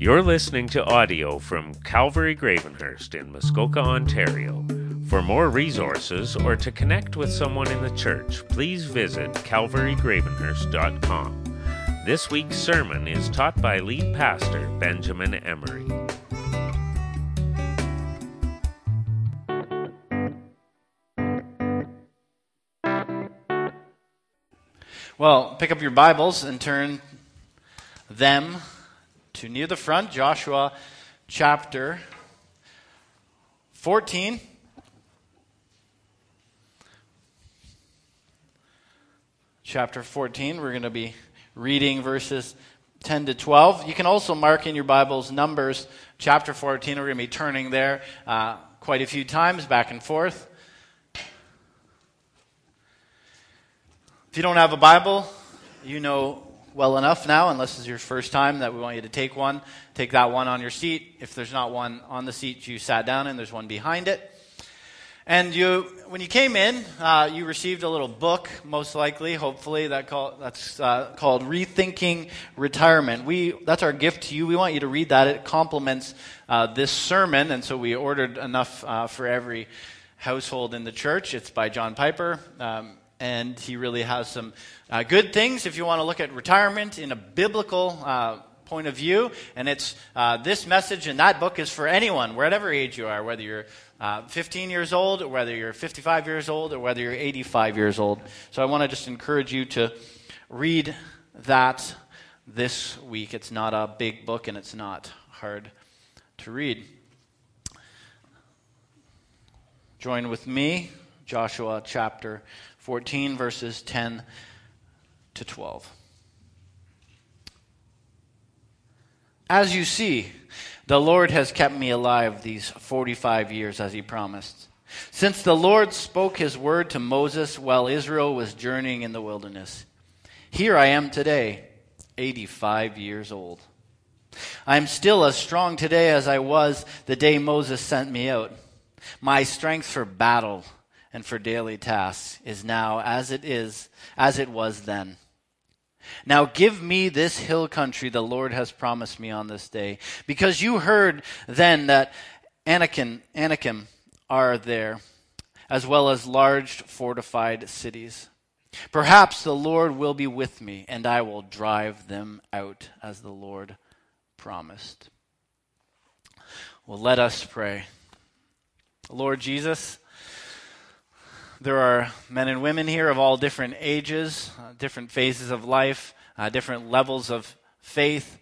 You're listening to audio from Calvary Gravenhurst in Muskoka, Ontario. For more resources or to connect with someone in the church, please visit calvarygravenhurst.com. This week's sermon is taught by lead pastor Benjamin Emery. Well, pick up your Bibles and turn them to near the front, Joshua chapter 14. Chapter 14, we're going to be reading verses 10 to 12. You can also mark in your Bibles Numbers chapter 14. We're going to be turning there uh, quite a few times, back and forth. If you don't have a Bible, you know well enough now, unless it's your first time, that we want you to take one. Take that one on your seat. If there's not one on the seat you sat down in, there's one behind it. And you, when you came in, uh, you received a little book, most likely, hopefully, that call, that's uh, called Rethinking Retirement. We, that's our gift to you. We want you to read that. It complements uh, this sermon, and so we ordered enough uh, for every household in the church. It's by John Piper. Um, and he really has some uh, good things if you want to look at retirement in a biblical uh, point of view. And it's uh, this message in that book is for anyone, whatever age you are, whether you're uh, 15 years old, or whether you're 55 years old, or whether you're 85 years old. So I want to just encourage you to read that this week. It's not a big book and it's not hard to read. Join with me, Joshua chapter 14, verses 10 to 12. As you see, the Lord has kept me alive these 45 years as he promised. Since the Lord spoke his word to Moses while Israel was journeying in the wilderness. Here I am today, 85 years old. I am still as strong today as I was the day Moses sent me out. My strength for battle and for daily tasks is now as it is, as it was then. Now give me this hill country the Lord has promised me on this day, because you heard then that Anakim, Anakim are there, as well as large fortified cities. Perhaps the Lord will be with me, and I will drive them out, as the Lord promised. Well, let us pray. Lord Jesus, there are men and women here of all different ages, uh, different phases of life, uh, different levels of faith.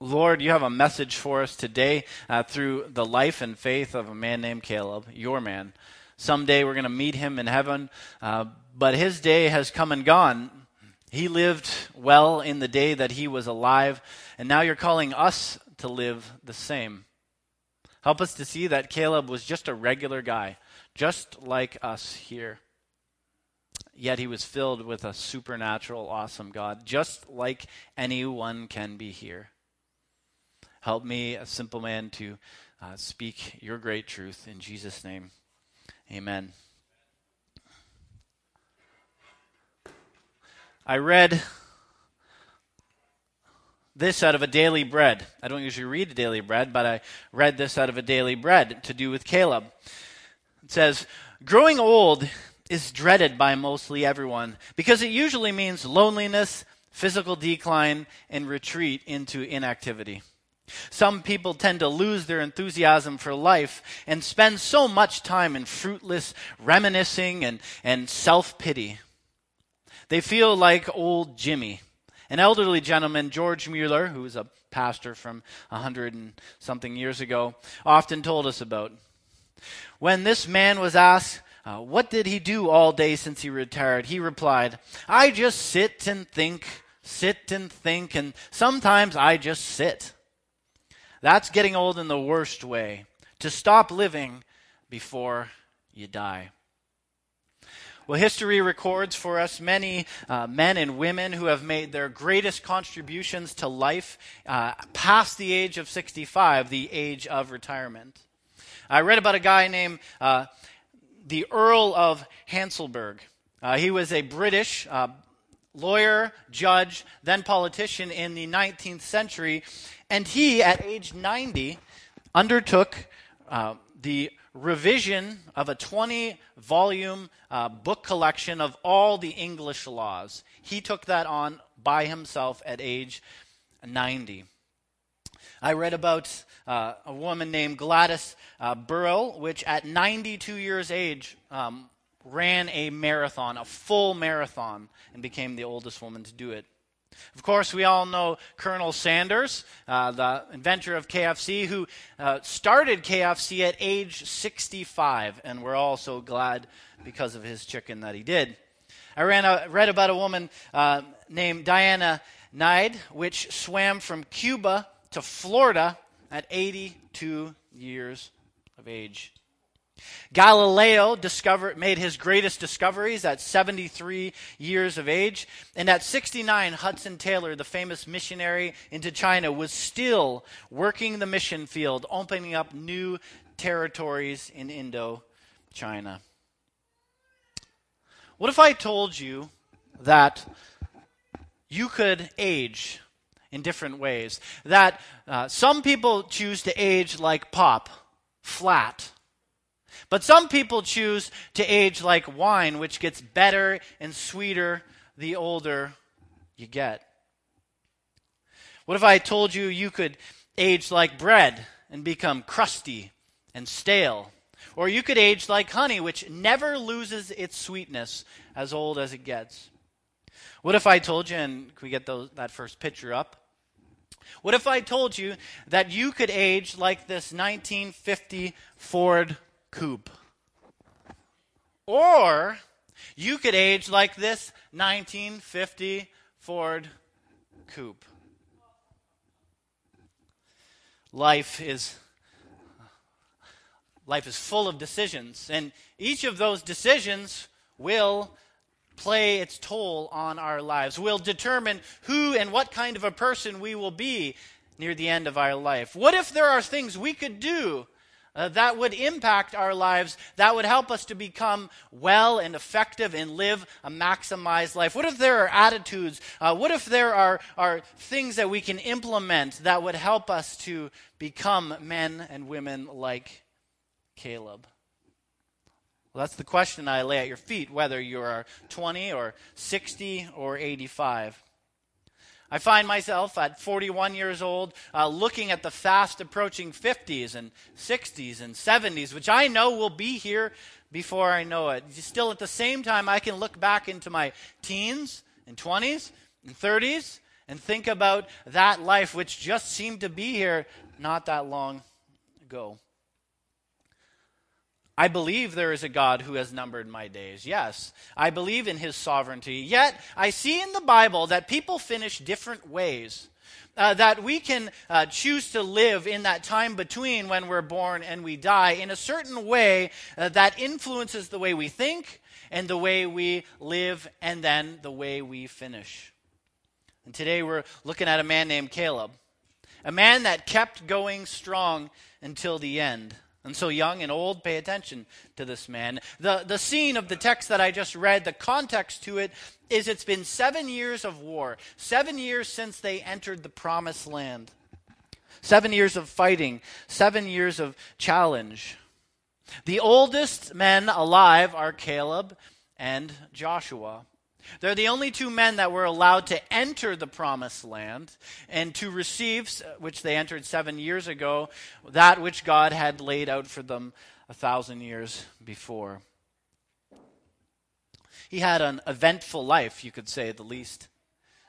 Lord, you have a message for us today uh, through the life and faith of a man named Caleb, your man. Someday we're going to meet him in heaven, uh, but his day has come and gone. He lived well in the day that he was alive, and now you're calling us to live the same. Help us to see that Caleb was just a regular guy just like us here. Yet he was filled with a supernatural, awesome God, just like anyone can be here. Help me, a simple man, to uh, speak your great truth in Jesus' name. Amen. I read this out of a daily bread. I don't usually read a daily bread, but I read this out of a daily bread to do with Caleb. It says, Growing old is dreaded by mostly everyone because it usually means loneliness, physical decline, and retreat into inactivity. Some people tend to lose their enthusiasm for life and spend so much time in fruitless reminiscing and, and self pity. They feel like old Jimmy, an elderly gentleman, George Mueller, who was a pastor from a hundred and something years ago, often told us about. When this man was asked, uh, What did he do all day since he retired? He replied, I just sit and think, sit and think, and sometimes I just sit. That's getting old in the worst way to stop living before you die. Well, history records for us many uh, men and women who have made their greatest contributions to life uh, past the age of 65, the age of retirement. I read about a guy named uh, the Earl of Hanselberg. Uh, he was a British uh, lawyer, judge, then politician in the 19th century. And he, at age 90, undertook uh, the revision of a 20 volume uh, book collection of all the English laws. He took that on by himself at age 90. I read about uh, a woman named Gladys uh, Burrill, which at 92 years age um, ran a marathon, a full marathon, and became the oldest woman to do it. Of course, we all know Colonel Sanders, uh, the inventor of KFC, who uh, started KFC at age 65, and we're all so glad because of his chicken that he did. I read about a woman uh, named Diana Nyad, which swam from Cuba to Florida at 82 years of age. Galileo discovered, made his greatest discoveries at 73 years of age. And at 69, Hudson Taylor, the famous missionary into China, was still working the mission field, opening up new territories in Indochina. What if I told you that you could age in different ways? That uh, some people choose to age like pop, flat but some people choose to age like wine, which gets better and sweeter the older you get. What if I told you you could age like bread and become crusty and stale? Or you could age like honey, which never loses its sweetness as old as it gets. What if I told you, and can we get those, that first picture up? What if I told you that you could age like this 1950 Ford coupe. Or you could age like this 1950 Ford coupe. Life is life is full of decisions and each of those decisions will play its toll on our lives. Will determine who and what kind of a person we will be near the end of our life. What if there are things we could do uh, that would impact our lives, that would help us to become well and effective and live a maximized life? What if there are attitudes? Uh, what if there are, are things that we can implement that would help us to become men and women like Caleb? Well, that's the question I lay at your feet, whether you are 20 or 60 or 85. I find myself at 41 years old uh, looking at the fast approaching 50s and 60s and 70s, which I know will be here before I know it. Still, at the same time, I can look back into my teens and 20s and 30s and think about that life which just seemed to be here not that long ago. I believe there is a God who has numbered my days. Yes, I believe in his sovereignty. Yet, I see in the Bible that people finish different ways. Uh, that we can uh, choose to live in that time between when we're born and we die in a certain way uh, that influences the way we think and the way we live and then the way we finish. And today we're looking at a man named Caleb, a man that kept going strong until the end. And so, young and old, pay attention to this man. The, the scene of the text that I just read, the context to it, is it's been seven years of war, seven years since they entered the promised land, seven years of fighting, seven years of challenge. The oldest men alive are Caleb and Joshua. They're the only two men that were allowed to enter the promised land and to receive, which they entered seven years ago, that which God had laid out for them a thousand years before. He had an eventful life, you could say at the least.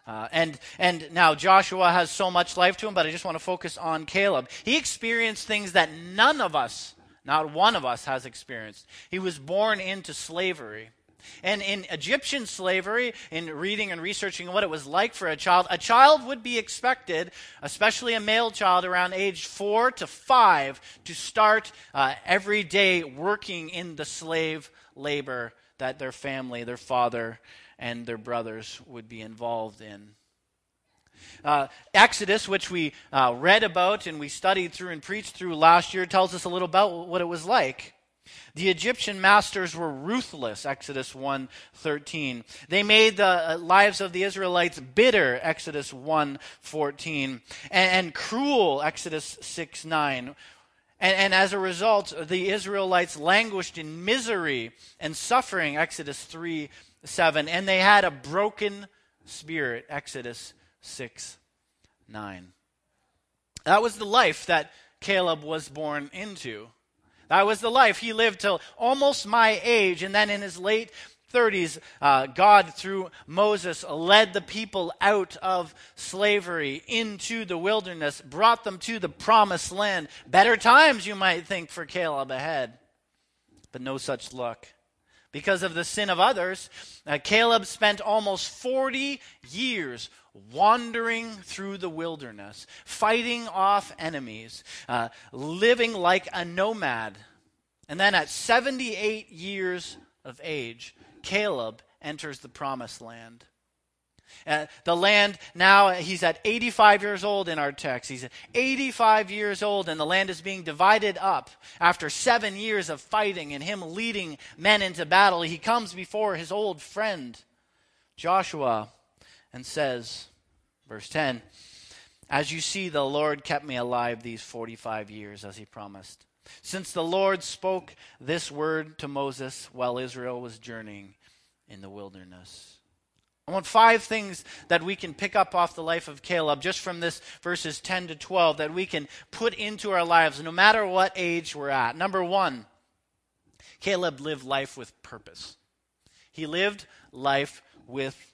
Uh, and and now Joshua has so much life to him, but I just want to focus on Caleb. He experienced things that none of us, not one of us, has experienced. He was born into slavery. And in Egyptian slavery, in reading and researching what it was like for a child, a child would be expected, especially a male child around age four to five, to start uh, every day working in the slave labor that their family, their father, and their brothers would be involved in. Uh, Exodus, which we uh, read about and we studied through and preached through last year, tells us a little about what it was like. The Egyptian masters were ruthless, Exodus 1:13. They made the uh, lives of the Israelites bitter, Exodus 1:14, and, and cruel, Exodus 6:9. And, and, as a result, the Israelites languished in misery and suffering, Exodus 3 7. And they had a broken spirit, Exodus 6 9. That was the life that Caleb was born into. That was the life he lived till almost my age. And then in his late 30s, uh, God, through Moses, led the people out of slavery into the wilderness, brought them to the promised land. Better times, you might think, for Caleb ahead. But no such luck. Because of the sin of others, uh, Caleb spent almost 40 years wandering through the wilderness, fighting off enemies, uh, living like a nomad. And then at 78 years of age, Caleb enters the promised land. Uh, the land now, he's at 85 years old in our text. He's 85 years old, and the land is being divided up after seven years of fighting and him leading men into battle. He comes before his old friend, Joshua, and says, verse 10, As you see, the Lord kept me alive these 45 years, as he promised. Since the Lord spoke this word to Moses while Israel was journeying in the wilderness. I want five things that we can pick up off the life of Caleb just from this verses 10 to 12 that we can put into our lives no matter what age we're at. Number one, Caleb lived life with purpose. He lived life with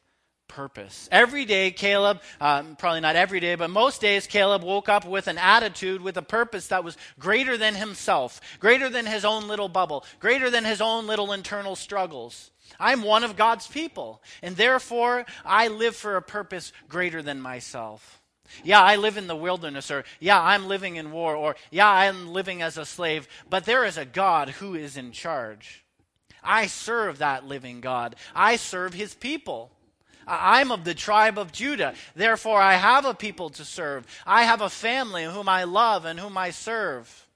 purpose. Every day, Caleb, um, probably not every day, but most days, Caleb woke up with an attitude, with a purpose that was greater than himself, greater than his own little bubble, greater than his own little internal struggles. I'm one of God's people, and therefore I live for a purpose greater than myself. Yeah, I live in the wilderness, or yeah, I'm living in war, or yeah, I'm living as a slave, but there is a God who is in charge. I serve that living God. I serve his people. I'm of the tribe of Judah. Therefore, I have a people to serve. I have a family whom I love and whom I serve.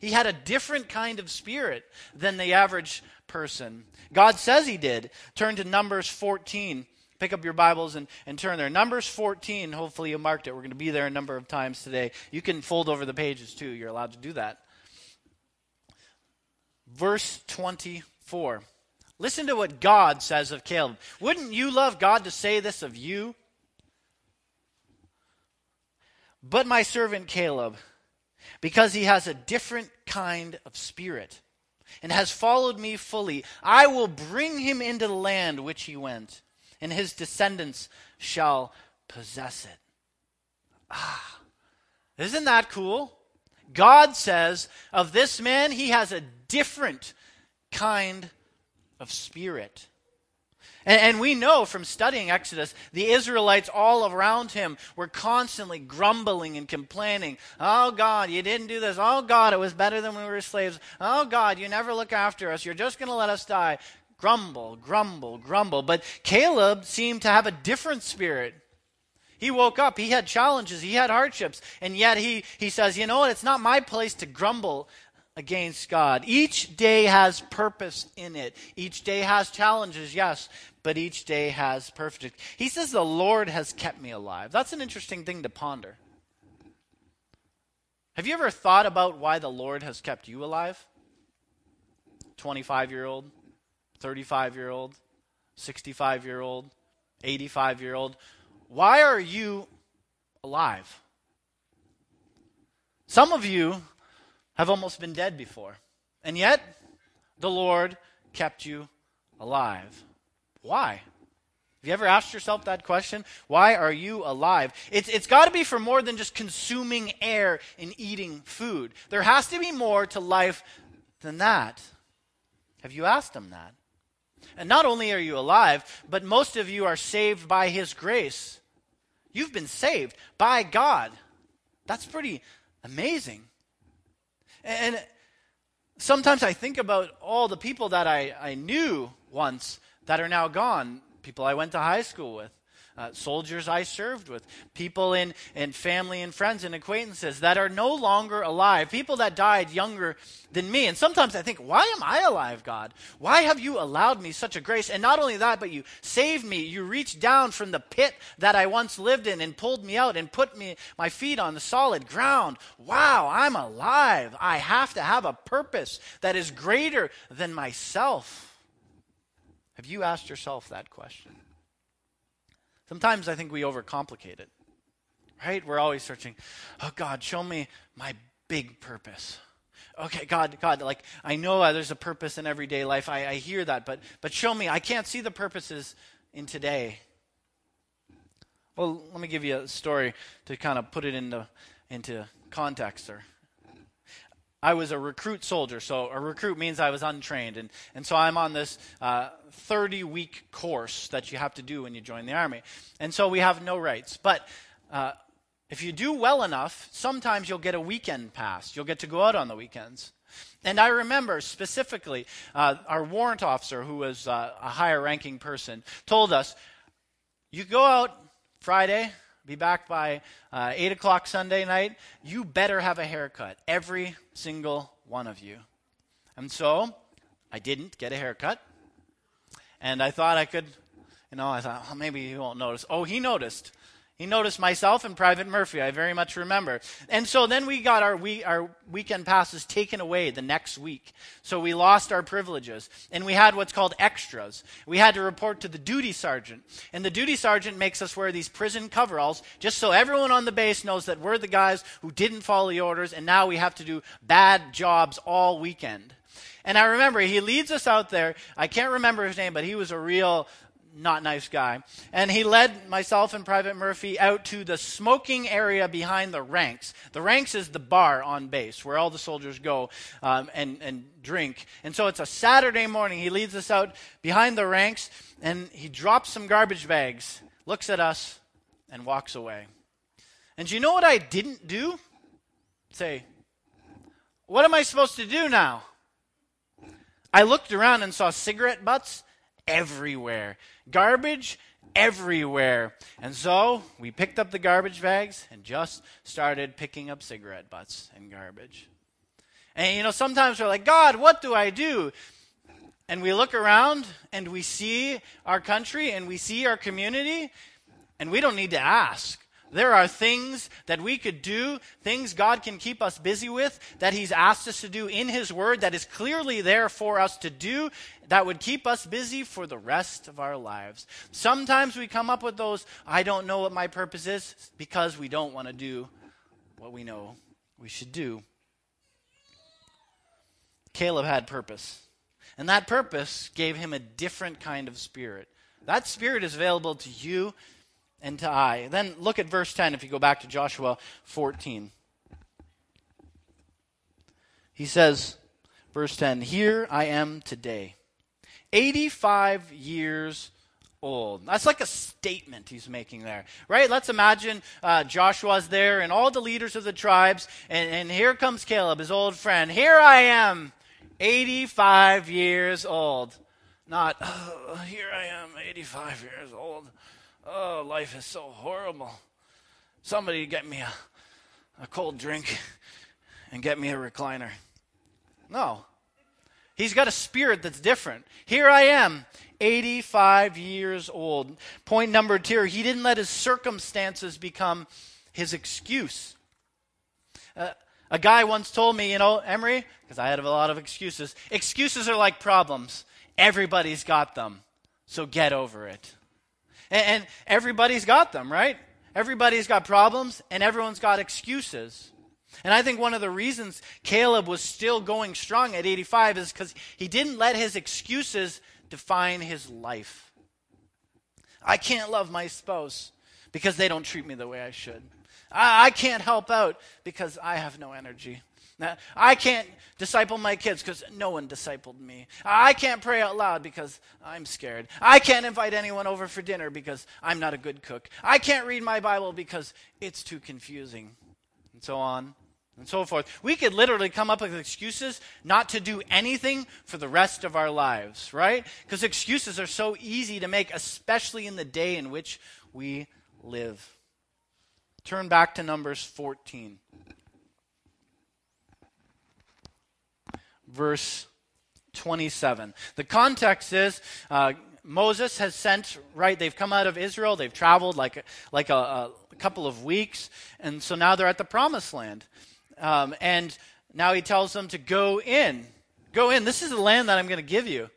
He had a different kind of spirit than the average person. God says he did. Turn to Numbers 14. Pick up your Bibles and, and turn there. Numbers 14, hopefully you marked it. We're going to be there a number of times today. You can fold over the pages too. You're allowed to do that. Verse 24. Listen to what God says of Caleb. Wouldn't you love God to say this of you? But my servant Caleb, because he has a different kind of spirit and has followed me fully, I will bring him into the land which he went, and his descendants shall possess it. Ah, isn't that cool? God says of this man, he has a different kind of spirit. And, and, we know from studying Exodus, the Israelites all around him were constantly grumbling and complaining. Oh God, you didn't do this. Oh God, it was better than when we were slaves. Oh God, you never look after us. You're just going to let us die. Grumble, grumble, grumble. But Caleb seemed to have a different spirit. He woke up, he had challenges, he had hardships, and yet he, he says, You know what? It's not my place to grumble against God. Each day has purpose in it. Each day has challenges, yes, but each day has perfect. He says, The Lord has kept me alive. That's an interesting thing to ponder. Have you ever thought about why the Lord has kept you alive? 25 year old, 35 year old, 65 year old, 85 year old. Why are you alive? Some of you have almost been dead before. And yet, the Lord kept you alive. Why? Have you ever asked yourself that question? Why are you alive? It's, it's got to be for more than just consuming air and eating food. There has to be more to life than that. Have you asked him that? And not only are you alive, but most of you are saved by his grace. You've been saved by God. That's pretty amazing. And sometimes I think about all the people that I, I knew once that are now gone, people I went to high school with. Uh, soldiers I served with, people in, in family and friends and acquaintances that are no longer alive, people that died younger than me. And sometimes I think, why am I alive, God? Why have you allowed me such a grace? And not only that, but you saved me. You reached down from the pit that I once lived in and pulled me out and put me my feet on the solid ground. Wow, I'm alive. I have to have a purpose that is greater than myself. Have you asked yourself that question? Sometimes I think we overcomplicate it. Right? We're always searching, oh God, show me my big purpose. Okay, God, God, like I know uh, there's a purpose in everyday life. I, I hear that, but but show me. I can't see the purposes in today. Well, let me give you a story to kind of put it into into context. Or I was a recruit soldier, so a recruit means I was untrained, and, and so I'm on this 30 uh, week course that you have to do when you join the army. And so we have no rights. But uh, if you do well enough, sometimes you'll get a weekend pass. You'll get to go out on the weekends. And I remember specifically uh, our warrant officer, who was uh, a higher ranking person, told us you go out Friday, be back by uh, 8 o'clock Sunday night. You better have a haircut, every single one of you. And so I didn't get a haircut. And I thought I could, you know, I thought, maybe he won't notice. Oh, he noticed. He noticed myself and Private Murphy. I very much remember. And so then we got our, we, our weekend passes taken away the next week. So we lost our privileges. And we had what's called extras. We had to report to the duty sergeant. And the duty sergeant makes us wear these prison coveralls just so everyone on the base knows that we're the guys who didn't follow the orders and now we have to do bad jobs all weekend. And I remember he leads us out there. I can't remember his name, but he was a real not nice guy. And he led myself and Private Murphy out to the smoking area behind the ranks. The ranks is the bar on base where all the soldiers go um, and, and drink. And so it's a Saturday morning. He leads us out behind the ranks and he drops some garbage bags, looks at us, and walks away. And you know what I didn't do? Say, what am I supposed to do now? I looked around and saw cigarette butts everywhere. Garbage everywhere. And so we picked up the garbage bags and just started picking up cigarette butts and garbage. And you know, sometimes we're like, God, what do I do? And we look around and we see our country and we see our community, and we don't need to ask. There are things that we could do, things God can keep us busy with, that He's asked us to do in His Word, that is clearly there for us to do, that would keep us busy for the rest of our lives. Sometimes we come up with those, I don't know what my purpose is, because we don't want to do what we know we should do. Caleb had purpose. And that purpose gave him a different kind of spirit. That spirit is available to you and to I. Then look at verse 10 if you go back to Joshua 14. He says, verse 10, Here I am today, 85 years old. That's like a statement he's making there, right? Let's imagine uh, Joshua's there and all the leaders of the tribes, and, and here comes Caleb, his old friend. Here I am, 85 years old. Not, oh, here I am, 85 years old. Oh, life is so horrible. Somebody get me a, a cold drink and get me a recliner. No. He's got a spirit that's different. Here I am, 85 years old. Point number two, he didn't let his circumstances become his excuse. Uh, a guy once told me, you know, Emery, because I had a lot of excuses, excuses are like problems. Everybody's got them. So get over it. And, and everybody's got them, right? Everybody's got problems and everyone's got excuses. And I think one of the reasons Caleb was still going strong at 85 is because he didn't let his excuses define his life. I can't love my spouse because they don't treat me the way I should. I, I can't help out because I have no energy. I can't disciple my kids because no one discipled me. I can't pray out loud because I'm scared. I can't invite anyone over for dinner because I'm not a good cook. I can't read my Bible because it's too confusing. And so on and so forth. We could literally come up with excuses not to do anything for the rest of our lives, right? Because excuses are so easy to make, especially in the day in which we live. Turn back to Numbers 14. Verse 27. The context is uh, Moses has sent, right? They've come out of Israel, they've traveled like, like a, a couple of weeks, and so now they're at the promised land. Um, and now he tells them to go in. Go in. This is the land that I'm going to give you.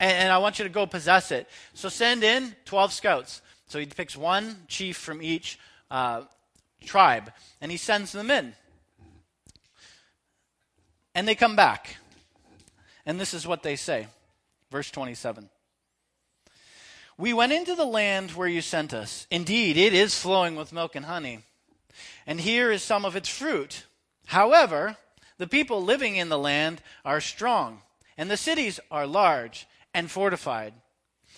And, and, I want you to go possess it. So send in 12 scouts. So he picks one chief from each uh, tribe, and he sends them in. And they come back. And this is what they say. Verse 27. We went into the land where you sent us. Indeed, it is flowing with milk and honey. And here is some of its fruit. However, the people living in the land are strong, and the cities are large and fortified.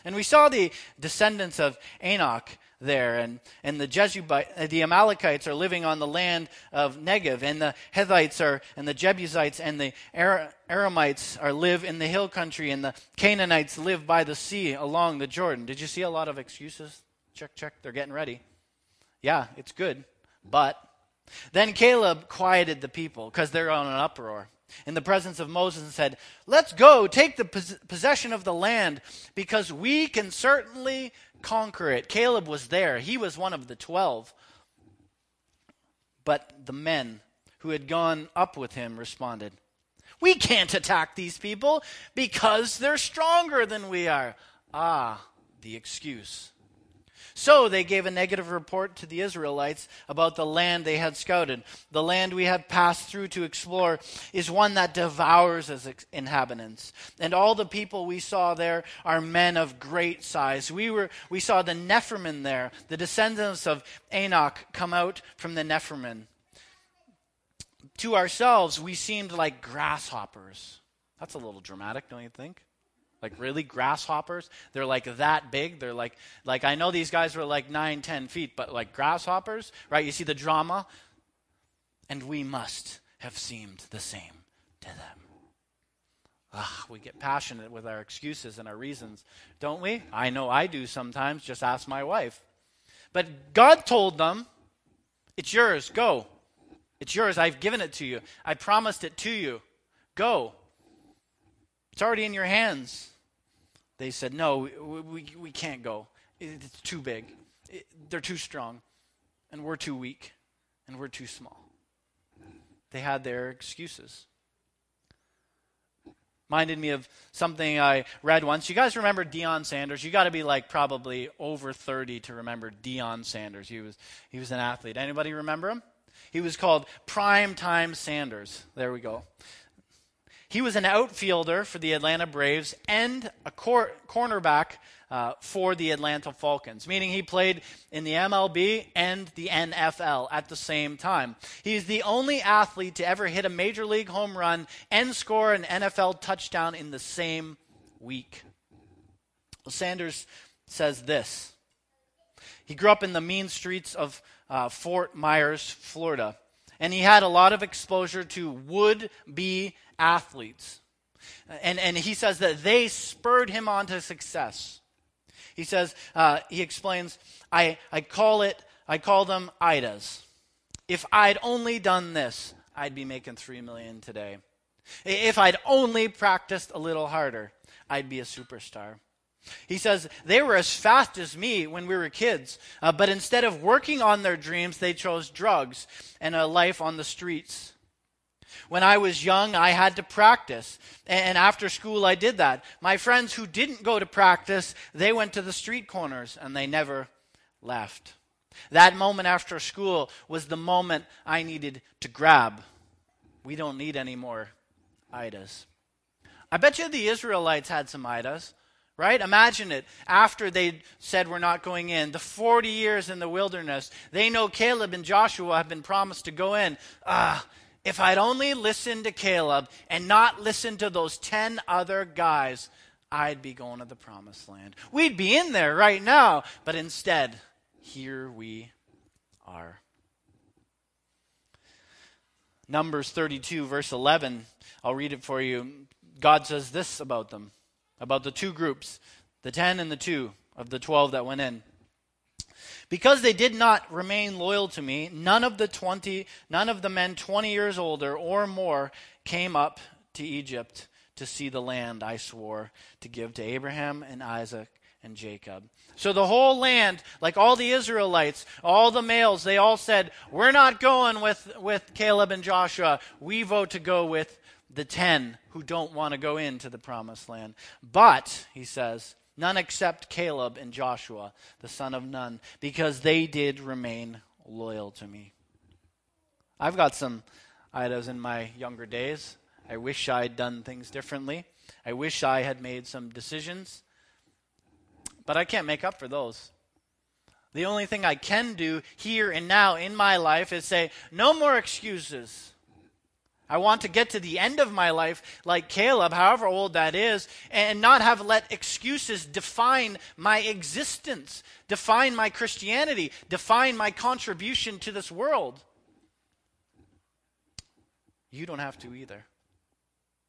And we saw the descendants of Anak there, and, and the Jezubite, uh, the Amalekites are living on the land of Negev, and the Hittites are, and the Jebusites and the Amorites are live in the hill country, and the Canaanites live by the sea along the Jordan. Did you see a lot of excuses? Check, check, they're getting ready. Yeah, it's good, but then Caleb quieted the people because they're on an uproar in the presence of Moses and said, Let's go, take the possession of the land, because we can certainly conquer it. Caleb was there, he was one of the twelve. But the men who had gone up with him responded, We can't attack these people because they're stronger than we are. Ah, the excuse. So they gave a negative report to the Israelites about the land they had scouted. The land we have passed through to explore is one that devours its inhabitants. And all the people we saw there are men of great size. We, were, we saw the Nephilim there, the descendants of Anak come out from the Nephilim. To ourselves, we seemed like grasshoppers. That's a little dramatic, don't you think? Like really grasshoppers? They're like that big. They're like like I know these guys were like nine, ten feet, but like grasshoppers, right? You see the drama? And we must have seemed the same to them. Ugh, we get passionate with our excuses and our reasons, don't we? I know I do sometimes. Just ask my wife. But God told them, It's yours, go. It's yours. I've given it to you. I promised it to you. Go. It's already in your hands. They said, No, we, we, we can't go. It's too big. It, they're too strong. And we're too weak. And we're too small. They had their excuses. Minded me of something I read once. You guys remember Deion Sanders? You got to be like probably over 30 to remember Deion Sanders. He was, he was an athlete. Anybody remember him? He was called Prime Time Sanders. There we go. He was an outfielder for the Atlanta Braves and a cor- cornerback uh, for the Atlanta Falcons, meaning he played in the MLB and the NFL at the same time. He's the only athlete to ever hit a major league home run and score an NFL touchdown in the same week. Well, Sanders says this. He grew up in the mean streets of uh, Fort Myers, Florida, and he had a lot of exposure to would be athletes. And, and he says that they spurred him on to success. He says, uh, he explains, I, I call it, I call them Idas. If I'd only done this, I'd be making three million today. If I'd only practiced a little harder, I'd be a superstar. He says they were as fast as me when we were kids, uh, but instead of working on their dreams, they chose drugs and a life on the streets. When I was young, I had to practice. And after school, I did that. My friends who didn't go to practice, they went to the street corners and they never left. That moment after school was the moment I needed to grab. We don't need any more Idas. I bet you the Israelites had some Idas, right? Imagine it. After they said we're not going in, the 40 years in the wilderness, they know Caleb and Joshua have been promised to go in. Ah, if I'd only listened to Caleb and not listened to those 10 other guys, I'd be going to the promised land. We'd be in there right now, but instead, here we are. Numbers 32, verse 11, I'll read it for you. God says this about them, about the two groups, the 10 and the 2 of the 12 that went in. Because they did not remain loyal to me, none of the 20 none of the men 20 years older or more came up to Egypt to see the land I swore to give to Abraham and Isaac and Jacob. So the whole land, like all the Israelites, all the males, they all said, We're not going with, with Caleb and Joshua. We vote to go with the ten who don't want to go into the promised land. But, he says, none except Caleb and Joshua, the son of Nun, because they did remain loyal to me. I've got some Idas in my younger days. I wish I'd done things differently. I wish I had made some decisions. But I can't make up for those. The only thing I can do here and now in my life is say, no more excuses. I want to get to the end of my life like Caleb, however old that is, and not have let excuses define my existence, define my Christianity, define my contribution to this world. You don't have to either.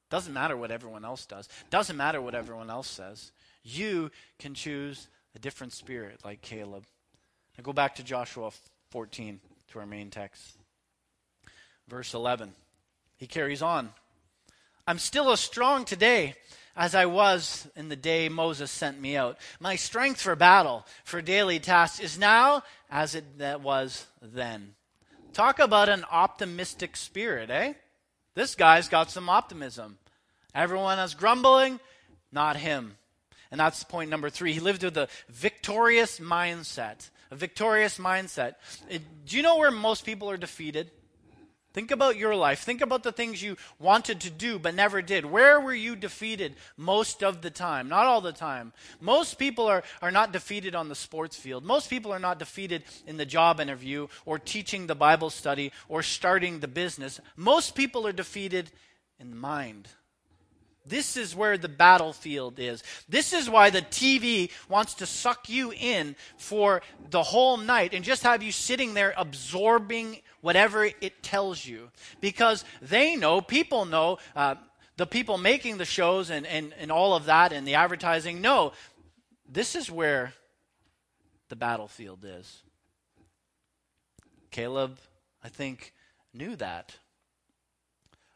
Doesn't matter what everyone else does. Doesn't matter what everyone else says. You can choose a different spirit like Caleb. Now go back to Joshua 14 to our main text. Verse 11. He carries on. I'm still as strong today as I was in the day Moses sent me out. My strength for battle, for daily tasks, is now as it was then. Talk about an optimistic spirit, eh? This guy's got some optimism. Everyone is grumbling, not him. And that's point number three. He lived with a victorious mindset. A victorious mindset. Do you know where most people are defeated? Think about your life. Think about the things you wanted to do but never did. Where were you defeated most of the time? Not all the time. Most people are, are not defeated on the sports field. Most people are not defeated in the job interview or teaching the Bible study or starting the business. Most people are defeated in the mind. This is where the battlefield is. This is why the TV wants to suck you in for the whole night and just have you sitting there absorbing whatever it tells you. Because they know, people know, uh, the people making the shows and, and, and all of that and the advertising know this is where the battlefield is. Caleb, I think, knew that.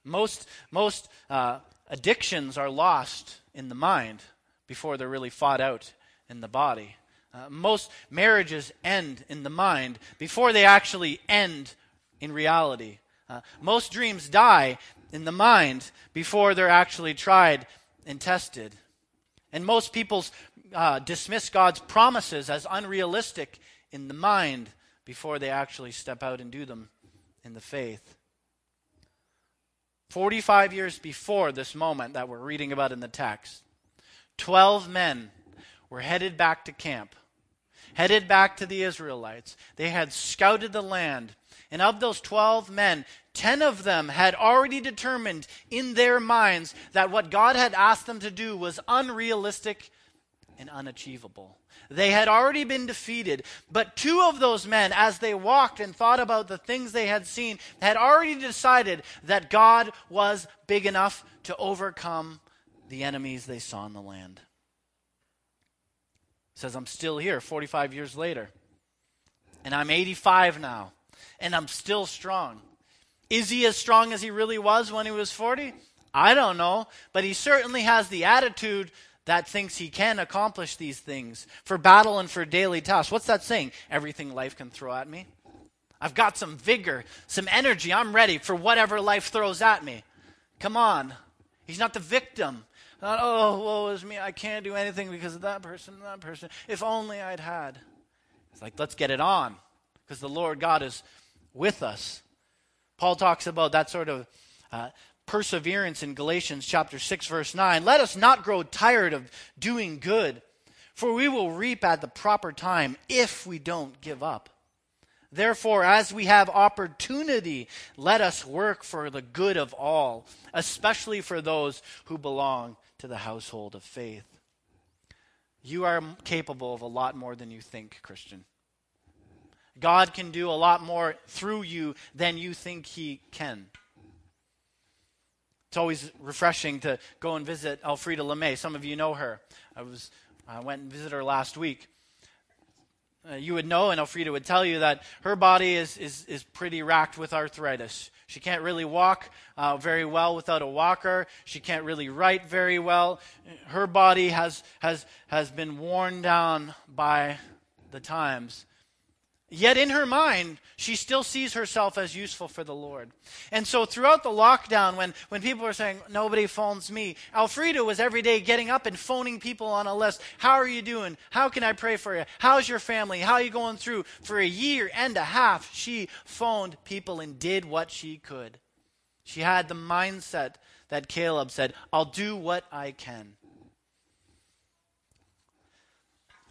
Most, most uh, addictions are lost in the mind before they're really fought out in the body. Uh, most marriages end in the mind before they actually end in reality. Uh, most dreams die in the mind before they're actually tried and tested. And most people uh, dismiss God's promises as unrealistic in the mind before they actually step out and do them in the faith. 45 years before this moment that we're reading about in the text, 12 men were headed back to camp, headed back to the Israelites. They had scouted the land and of those 12 men, 10 of them had already determined in their minds that what God had asked them to do was unrealistic and unachievable. They had already been defeated, but two of those men, as they walked and thought about the things they had seen, had already decided that God was big enough to overcome the enemies they saw in the land. says, I'm still here 45 years later, and I'm 85 now and I'm still strong. Is he as strong as he really was when he was 40? I don't know, but he certainly has the attitude that thinks he can accomplish these things for battle and for daily tasks. What's that saying? Everything life can throw at me. I've got some vigor, some energy. I'm ready for whatever life throws at me. Come on. He's not the victim. Not, oh, woe is me. I can't do anything because of that person that person. If only I'd had. It's like, let's get it on because the Lord God is with us. Paul talks about that sort of uh, perseverance in Galatians chapter 6 verse 9. Let us not grow tired of doing good, for we will reap at the proper time if we don't give up. Therefore, as we have opportunity, let us work for the good of all, especially for those who belong to the household of faith. You are capable of a lot more than you think, Christian. God can do a lot more through you than you think He can. It's always refreshing to go and visit Elfrida LeMay. Some of you know her. I was I went and visited her last week. uh, you would know, and Elfrida would tell you that her body is, is, is pretty racked with arthritis. She can't really walk uh, very well without a walker. She can't really write very well. Her body has, has, has been worn down by the times. Yet in her mind, she still sees herself as useful for the Lord. And so throughout the lockdown, when, when people were saying, nobody phones me, Elfrida was every day getting up and phoning people on a list. How are you doing? How can I pray for you? How's your family? How are you going through? For a year and a half, she phoned people and did what she could. She had the mindset that Caleb said, I'll do what I can.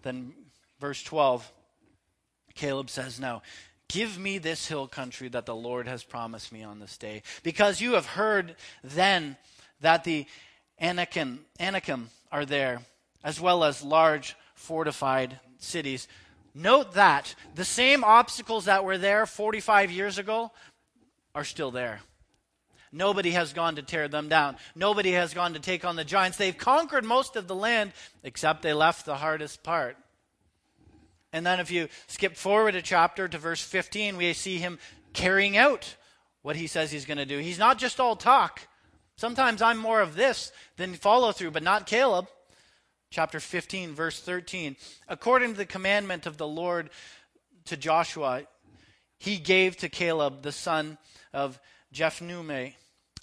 Then verse 12 Caleb says, No, give me this hill country that the Lord has promised me on this day. Because you have heard then that the Anakim, Anakim are there, as well as large fortified cities. Note that the same obstacles that were there 45 years ago are still there. Nobody has gone to tear them down. Nobody has gone to take on the giants. They've conquered most of the land, except they left the hardest part. And then if you skip forward a chapter to verse 15, we see him carrying out what he says he's going to do. He's not just all talk. Sometimes I'm more of this than follow through, but not Caleb. Chapter 15, verse 13. According to the commandment of the Lord to Joshua, he gave to Caleb, the son of Jephunneh,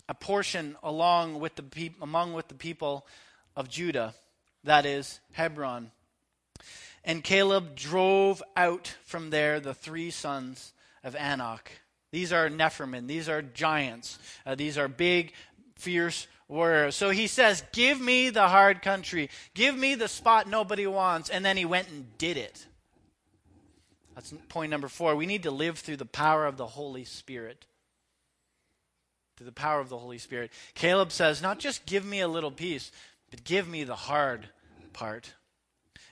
a portion along with the pe- among with the people of Judah, that is Hebron. And Caleb drove out from there the three sons of Anak. These are Nephilim. These are giants. Uh, these are big, fierce warriors. So he says, Give me the hard country. Give me the spot nobody wants. And then he went and did it. That's point number four. We need to live through the power of the Holy Spirit. Through the power of the Holy Spirit. Caleb says, Not just give me a little piece, but give me the hard part.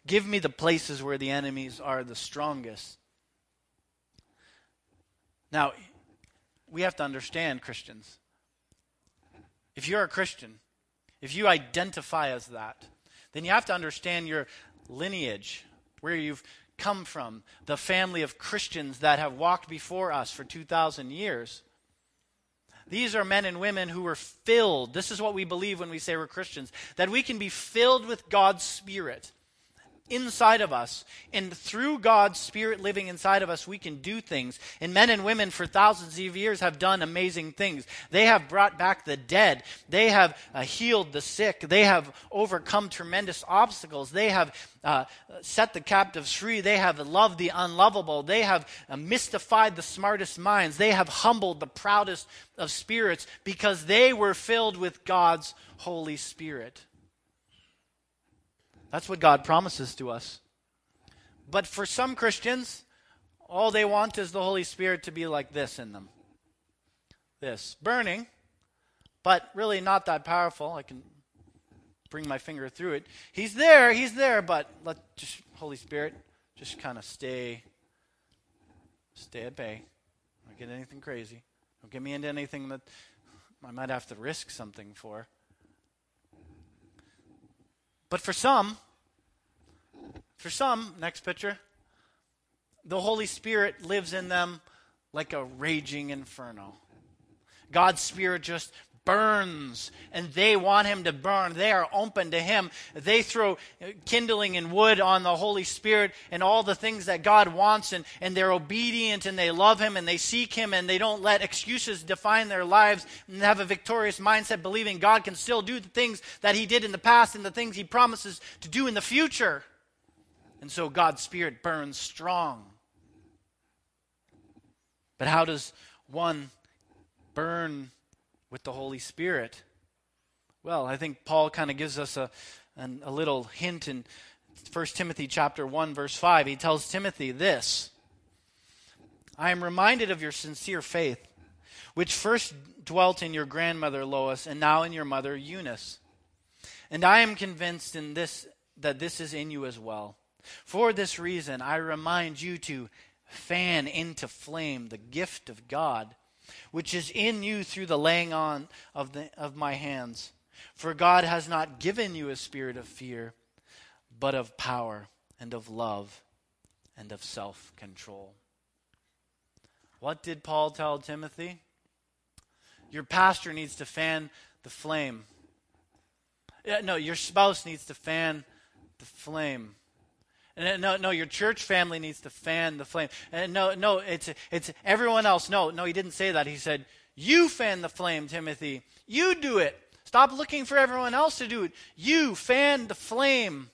Give me the places where the enemies are the strongest. Now, we have to understand, Christians. If you're a Christian, if you identify as that, then you have to understand your lineage, where you've come from, the family of Christians that have walked before us for 2,000 years. These are men and women who were filled. This is what we believe when we say we're Christians that we can be filled with God's Spirit inside of us. And through God's Spirit living inside of us, we can do things. And men and women for thousands of years have done amazing things. They have brought back the dead. They have uh, healed the sick. They have overcome tremendous obstacles. They have uh, set the captives free. They have loved the unlovable. They have uh, mystified the smartest minds. They have humbled the proudest of spirits because they were filled with God's Holy Spirit. That's what God promises to us. But for some Christians, all they want is the Holy Spirit to be like this in them this burning, but really not that powerful. I can bring my finger through it. He's there, he's there, but let just Holy Spirit just kind of stay stay at bay. Don't get anything crazy. Don't get me into anything that I might have to risk something for. But for some, for some, next picture, the Holy Spirit lives in them like a raging inferno. God's Spirit just burns and they want him to burn. They are open to him. They throw kindling and wood on the Holy Spirit and all the things that God wants and, and they're obedient and they love him and they seek him and they don't let excuses define their lives and have a victorious mindset believing God can still do the things that he did in the past and the things he promises to do in the future. And so God's Spirit burns strong. But how does one burn with the Holy Spirit? Well, I think Paul kind of gives us a, an, a little hint in 1 Timothy chapter 1 verse 5. He tells Timothy this, I am reminded of your sincere faith, which first dwelt in your grandmother Lois and now in your mother Eunice. And I am convinced in this that this is in you as well. For this reason, I remind you to fan into flame the gift of God which is in you through the laying on of, the, of my hands. For God has not given you a spirit of fear, but of power and of love and of self control. What did Paul tell Timothy? Your pastor needs to fan the flame. No, your spouse needs to fan the flame. No, no, your church family needs to fan the flame. No, no, it's it's everyone else. No, no, he didn't say that. He said, "You fan the flame, Timothy. You do it. Stop looking for everyone else to do it. You fan the flame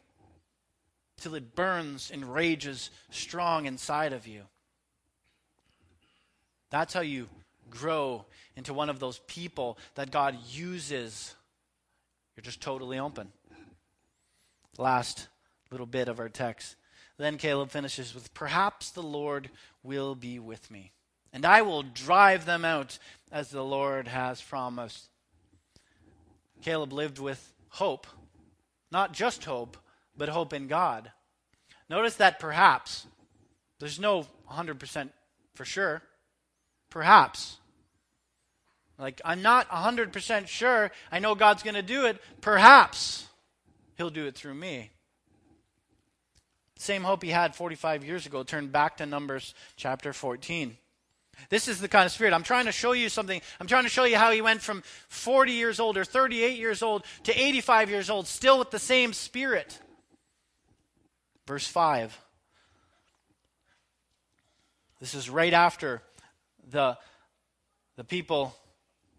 till it burns and rages strong inside of you." That's how you grow into one of those people that God uses. You're just totally open. Last little bit of our text. Then Caleb finishes with Perhaps the Lord will be with me, and I will drive them out as the Lord has promised. Caleb lived with hope, not just hope, but hope in God. Notice that perhaps, there's no 100% for sure. Perhaps. Like, I'm not 100% sure. I know God's going to do it. Perhaps He'll do it through me. Same hope he had 45 years ago. Turn back to Numbers chapter 14. This is the kind of spirit. I'm trying to show you something. I'm trying to show you how he went from 40 years old or 38 years old to 85 years old, still with the same spirit. Verse 5. This is right after the, the people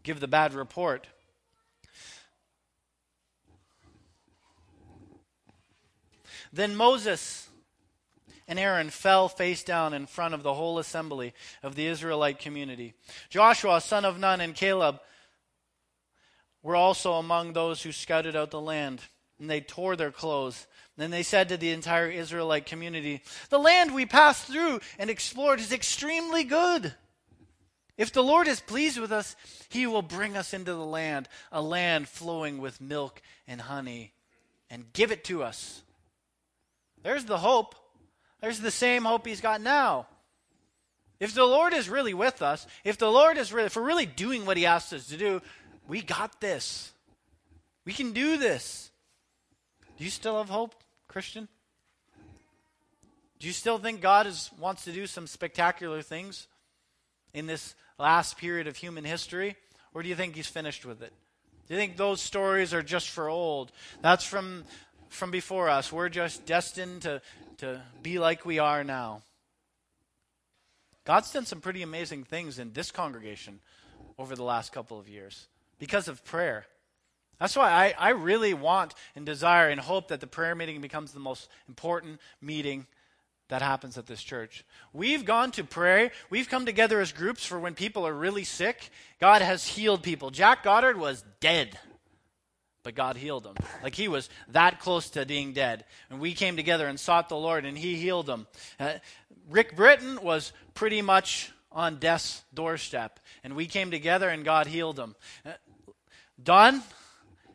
give the bad report. Then Moses and Aaron fell face down in front of the whole assembly of the Israelite community. Joshua, son of Nun, and Caleb were also among those who scouted out the land, and they tore their clothes. Then they said to the entire Israelite community, The land we passed through and explored is extremely good. If the Lord is pleased with us, he will bring us into the land, a land flowing with milk and honey, and give it to us. There's the hope. There's the same hope he's got now. If the Lord is really with us, if the Lord is really, if we're really doing what he asked us to do, we got this. We can do this. Do you still have hope, Christian? Do you still think God is, wants to do some spectacular things in this last period of human history? Or do you think he's finished with it? Do you think those stories are just for old? That's from from before us. We're just destined to, to be like we are now. God's done some pretty amazing things in this congregation over the last couple of years because of prayer. That's why I, I really want and desire and hope that the prayer meeting becomes the most important meeting that happens at this church. We've gone to pray. We've come together as groups for when people are really sick. God has healed people. Jack Goddard was dead but God healed him. Like he was that close to being dead. And we came together and sought the Lord, and he healed him. Uh, Rick Britton was pretty much on death's doorstep, and we came together, and God healed him. Uh, Don,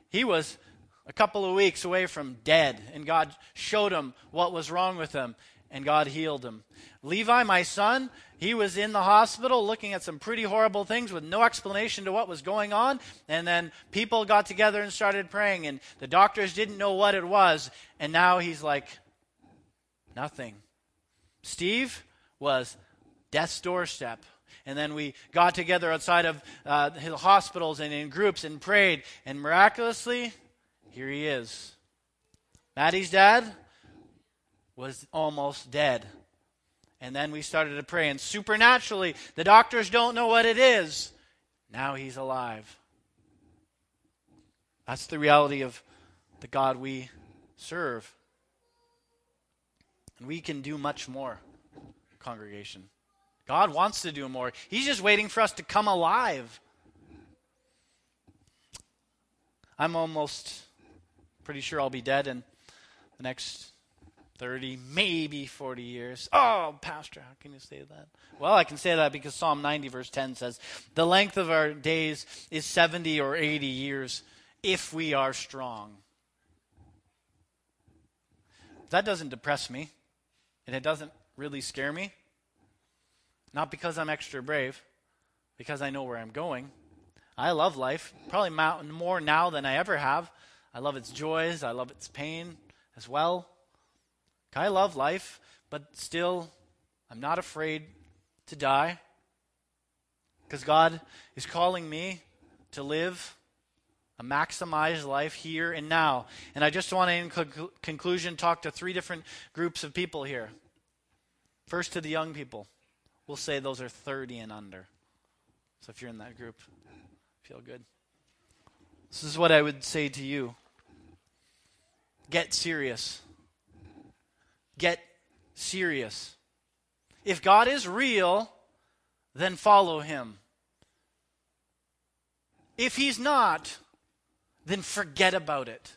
he was a couple of weeks away from dead, and God showed him what was wrong with him, and God healed him. Levi, my son, he was in the hospital looking at some pretty horrible things with no explanation to what was going on. And then people got together and started praying, and the doctors didn't know what it was. And now he's like, nothing. Steve was death's doorstep. And then we got together outside of uh, hospitals and in groups and prayed. And miraculously, here he is. Maddie's dad was almost dead. And then we started to pray, and supernaturally, the doctors don't know what it is. Now he's alive. That's the reality of the God we serve. And we can do much more, congregation. God wants to do more. He's just waiting for us to come alive. I'm almost pretty sure I'll be dead in the next 30, maybe 40 years. Oh, Pastor, how can you say that? Well, I can say that because Psalm 90, verse 10 says, The length of our days is 70 or 80 years if we are strong. That doesn't depress me, and it doesn't really scare me. Not because I'm extra brave, because I know where I'm going. I love life, probably more now than I ever have. I love its joys, I love its pain as well. I love life, but still, I'm not afraid to die because God is calling me to live a maximized life here and now. And I just want to, in conclu- conclusion, talk to three different groups of people here. First, to the young people. We'll say those are 30 and under. So if you're in that group, feel good. This is what I would say to you get serious. Get serious. If God is real, then follow him. If he's not, then forget about it.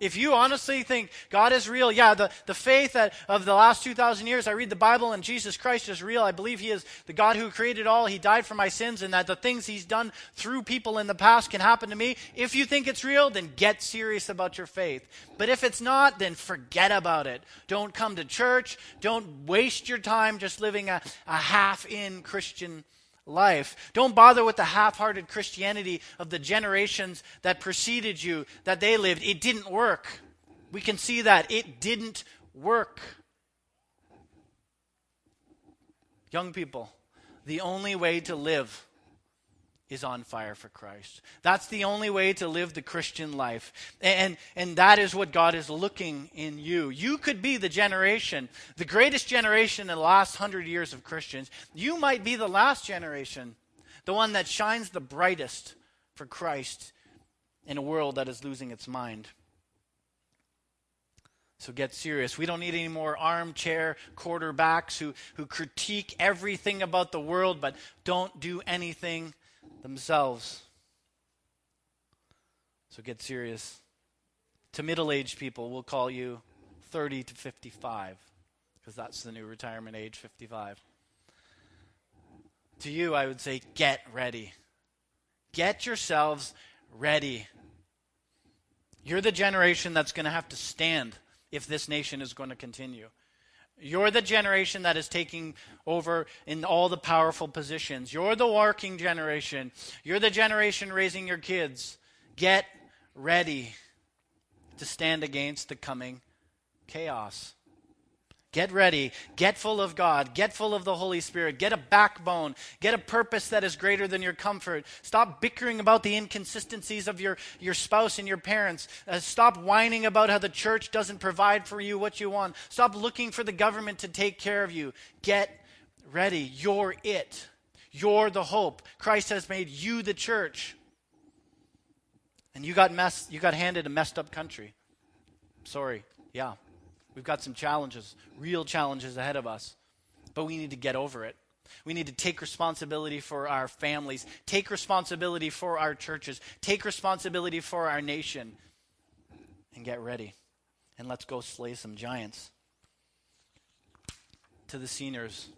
If you honestly think God is real, yeah, the, the faith that, of the last 2,000 years, I read the Bible and Jesus Christ is real. I believe He is the God who created all. He died for my sins, and that the things He's done through people in the past can happen to me. If you think it's real, then get serious about your faith. But if it's not, then forget about it. Don't come to church. Don't waste your time just living a, a half in Christian life. Don't bother with the half hearted Christianity of the generations that preceded you, that they lived. It didn't work. We can see that. It didn't work. Young people, the only way to live is on fire for Christ. That's the only way to live the Christian life. And, and that is what God is looking in you. You could be the generation, the greatest generation in the last hundred years of Christians. You might be the last generation, the one that shines the brightest for Christ in a world that is losing its mind. So get serious. We don't need any more armchair quarterbacks who, who critique everything about the world but don't do anything themselves. So get serious. To middle aged people, we'll call you 30 to 55, because that's the new retirement age 55. To you, I would say, get ready. Get yourselves ready. You're the generation that's going to have to stand if this nation is going to continue. You're the generation that is taking over in all the powerful positions. You're the working generation. You're the generation raising your kids. Get ready to stand against the coming chaos. Get ready. Get full of God. Get full of the Holy Spirit. Get a backbone. Get a purpose that is greater than your comfort. Stop bickering about the inconsistencies of your, your spouse and your parents. Uh, stop whining about how the church doesn't provide for you what you want. Stop looking for the government to take care of you. Get ready. You're it. You're the hope. Christ has made you the church. And you got messed, you got handed a messed up country. Sorry. Yeah. We've got some challenges, real challenges ahead of us, but we need to get over it. We need to take responsibility for our families, take responsibility for our churches, take responsibility for our nation, and get ready. And let's go slay some giants. To the seniors,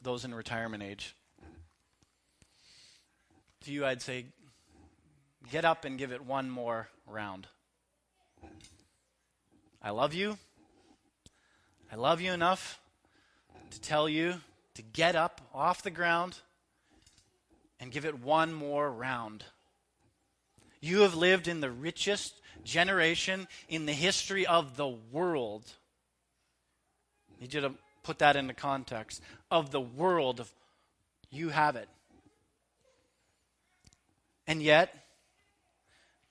those in retirement age, to you, I'd say, get up and give it one more round. I love you. I love you enough to tell you to get up off the ground and give it one more round. You have lived in the richest generation in the history of the world. I need you to put that into context. Of the world, of you have it. And yet,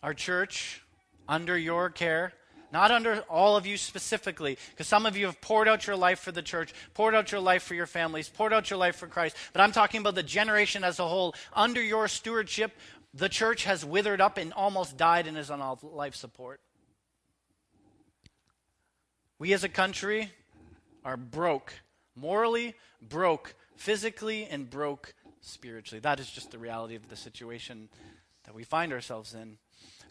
our church, under your care, not under all of you specifically, because some of you have poured out your life for the church, poured out your life for your families, poured out your life for Christ. But I'm talking about the generation as a whole. Under your stewardship, the church has withered up and almost died and is on life support. We as a country are broke, morally broke, physically, and broke spiritually. That is just the reality of the situation that we find ourselves in.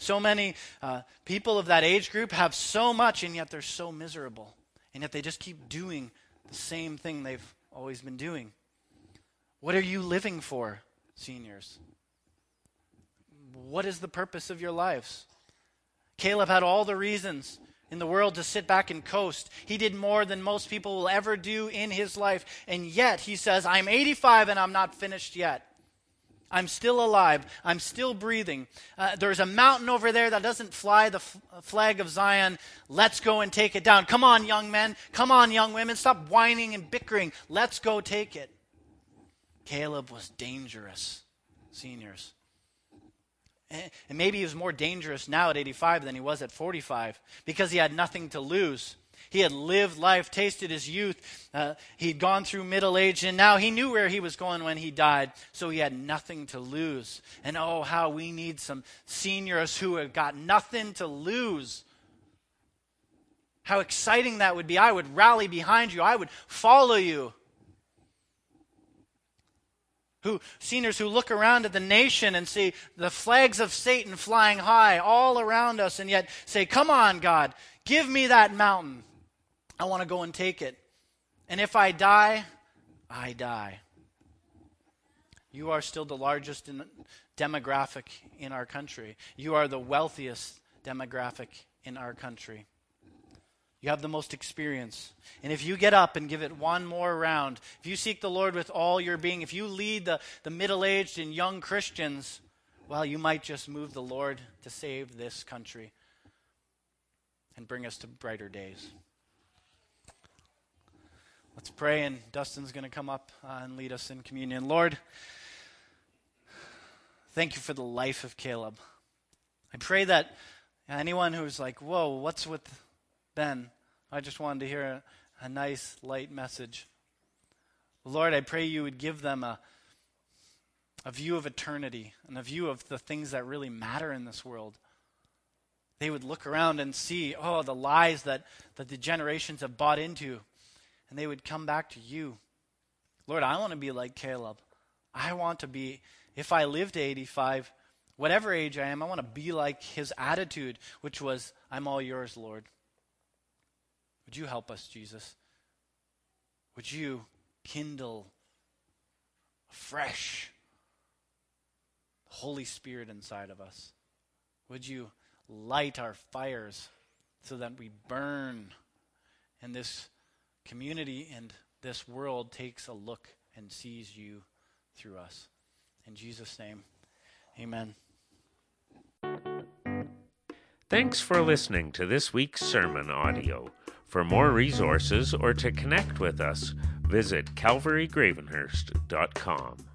So many uh, people of that age group have so much, and yet they're so miserable. And yet they just keep doing the same thing they've always been doing. What are you living for, seniors? What is the purpose of your lives? Caleb had all the reasons in the world to sit back and coast. He did more than most people will ever do in his life. And yet he says, I'm 85 and I'm not finished yet. I'm still alive. I'm still breathing. Uh, there's a mountain over there that doesn't fly the f- flag of Zion. Let's go and take it down. Come on, young men. Come on, young women. Stop whining and bickering. Let's go take it. Caleb was dangerous, seniors. And maybe he was more dangerous now at 85 than he was at 45 because he had nothing to lose. He had lived life, tasted his youth. Uh, he'd gone through middle age, and now he knew where he was going when he died, so he had nothing to lose. And oh, how we need some seniors who have got nothing to lose. How exciting that would be. I would rally behind you, I would follow you who seniors who look around at the nation and see the flags of Satan flying high all around us and yet say, "Come on, God, give me that mountain. I want to go and take it. And if I die, I die." You are still the largest in demographic in our country. You are the wealthiest demographic in our country. You have the most experience. And if you get up and give it one more round, if you seek the Lord with all your being, if you lead the, the middle aged and young Christians, well, you might just move the Lord to save this country and bring us to brighter days. Let's pray, and Dustin's going to come up uh, and lead us in communion. Lord, thank you for the life of Caleb. I pray that anyone who's like, whoa, what's with Ben, I just wanted to hear a, a nice, light message. Lord, I pray you would give them a, a view of eternity and a view of the things that really matter in this world. They would look around and see, oh, the lies that, that the generations have bought into, and they would come back to you. Lord, I want to be like Caleb. I want to be, if I live to 85, whatever age I am, I want to be like his attitude, which was, I'm all yours, Lord. Would you help us, Jesus? Would you kindle fresh Holy Spirit inside of us? Would you light our fires so that we burn in this community and this world takes a look and sees you through us? In Jesus' name, amen. Thanks for listening to this week's sermon audio. For more resources or to connect with us, visit calvarygravenhurst.com.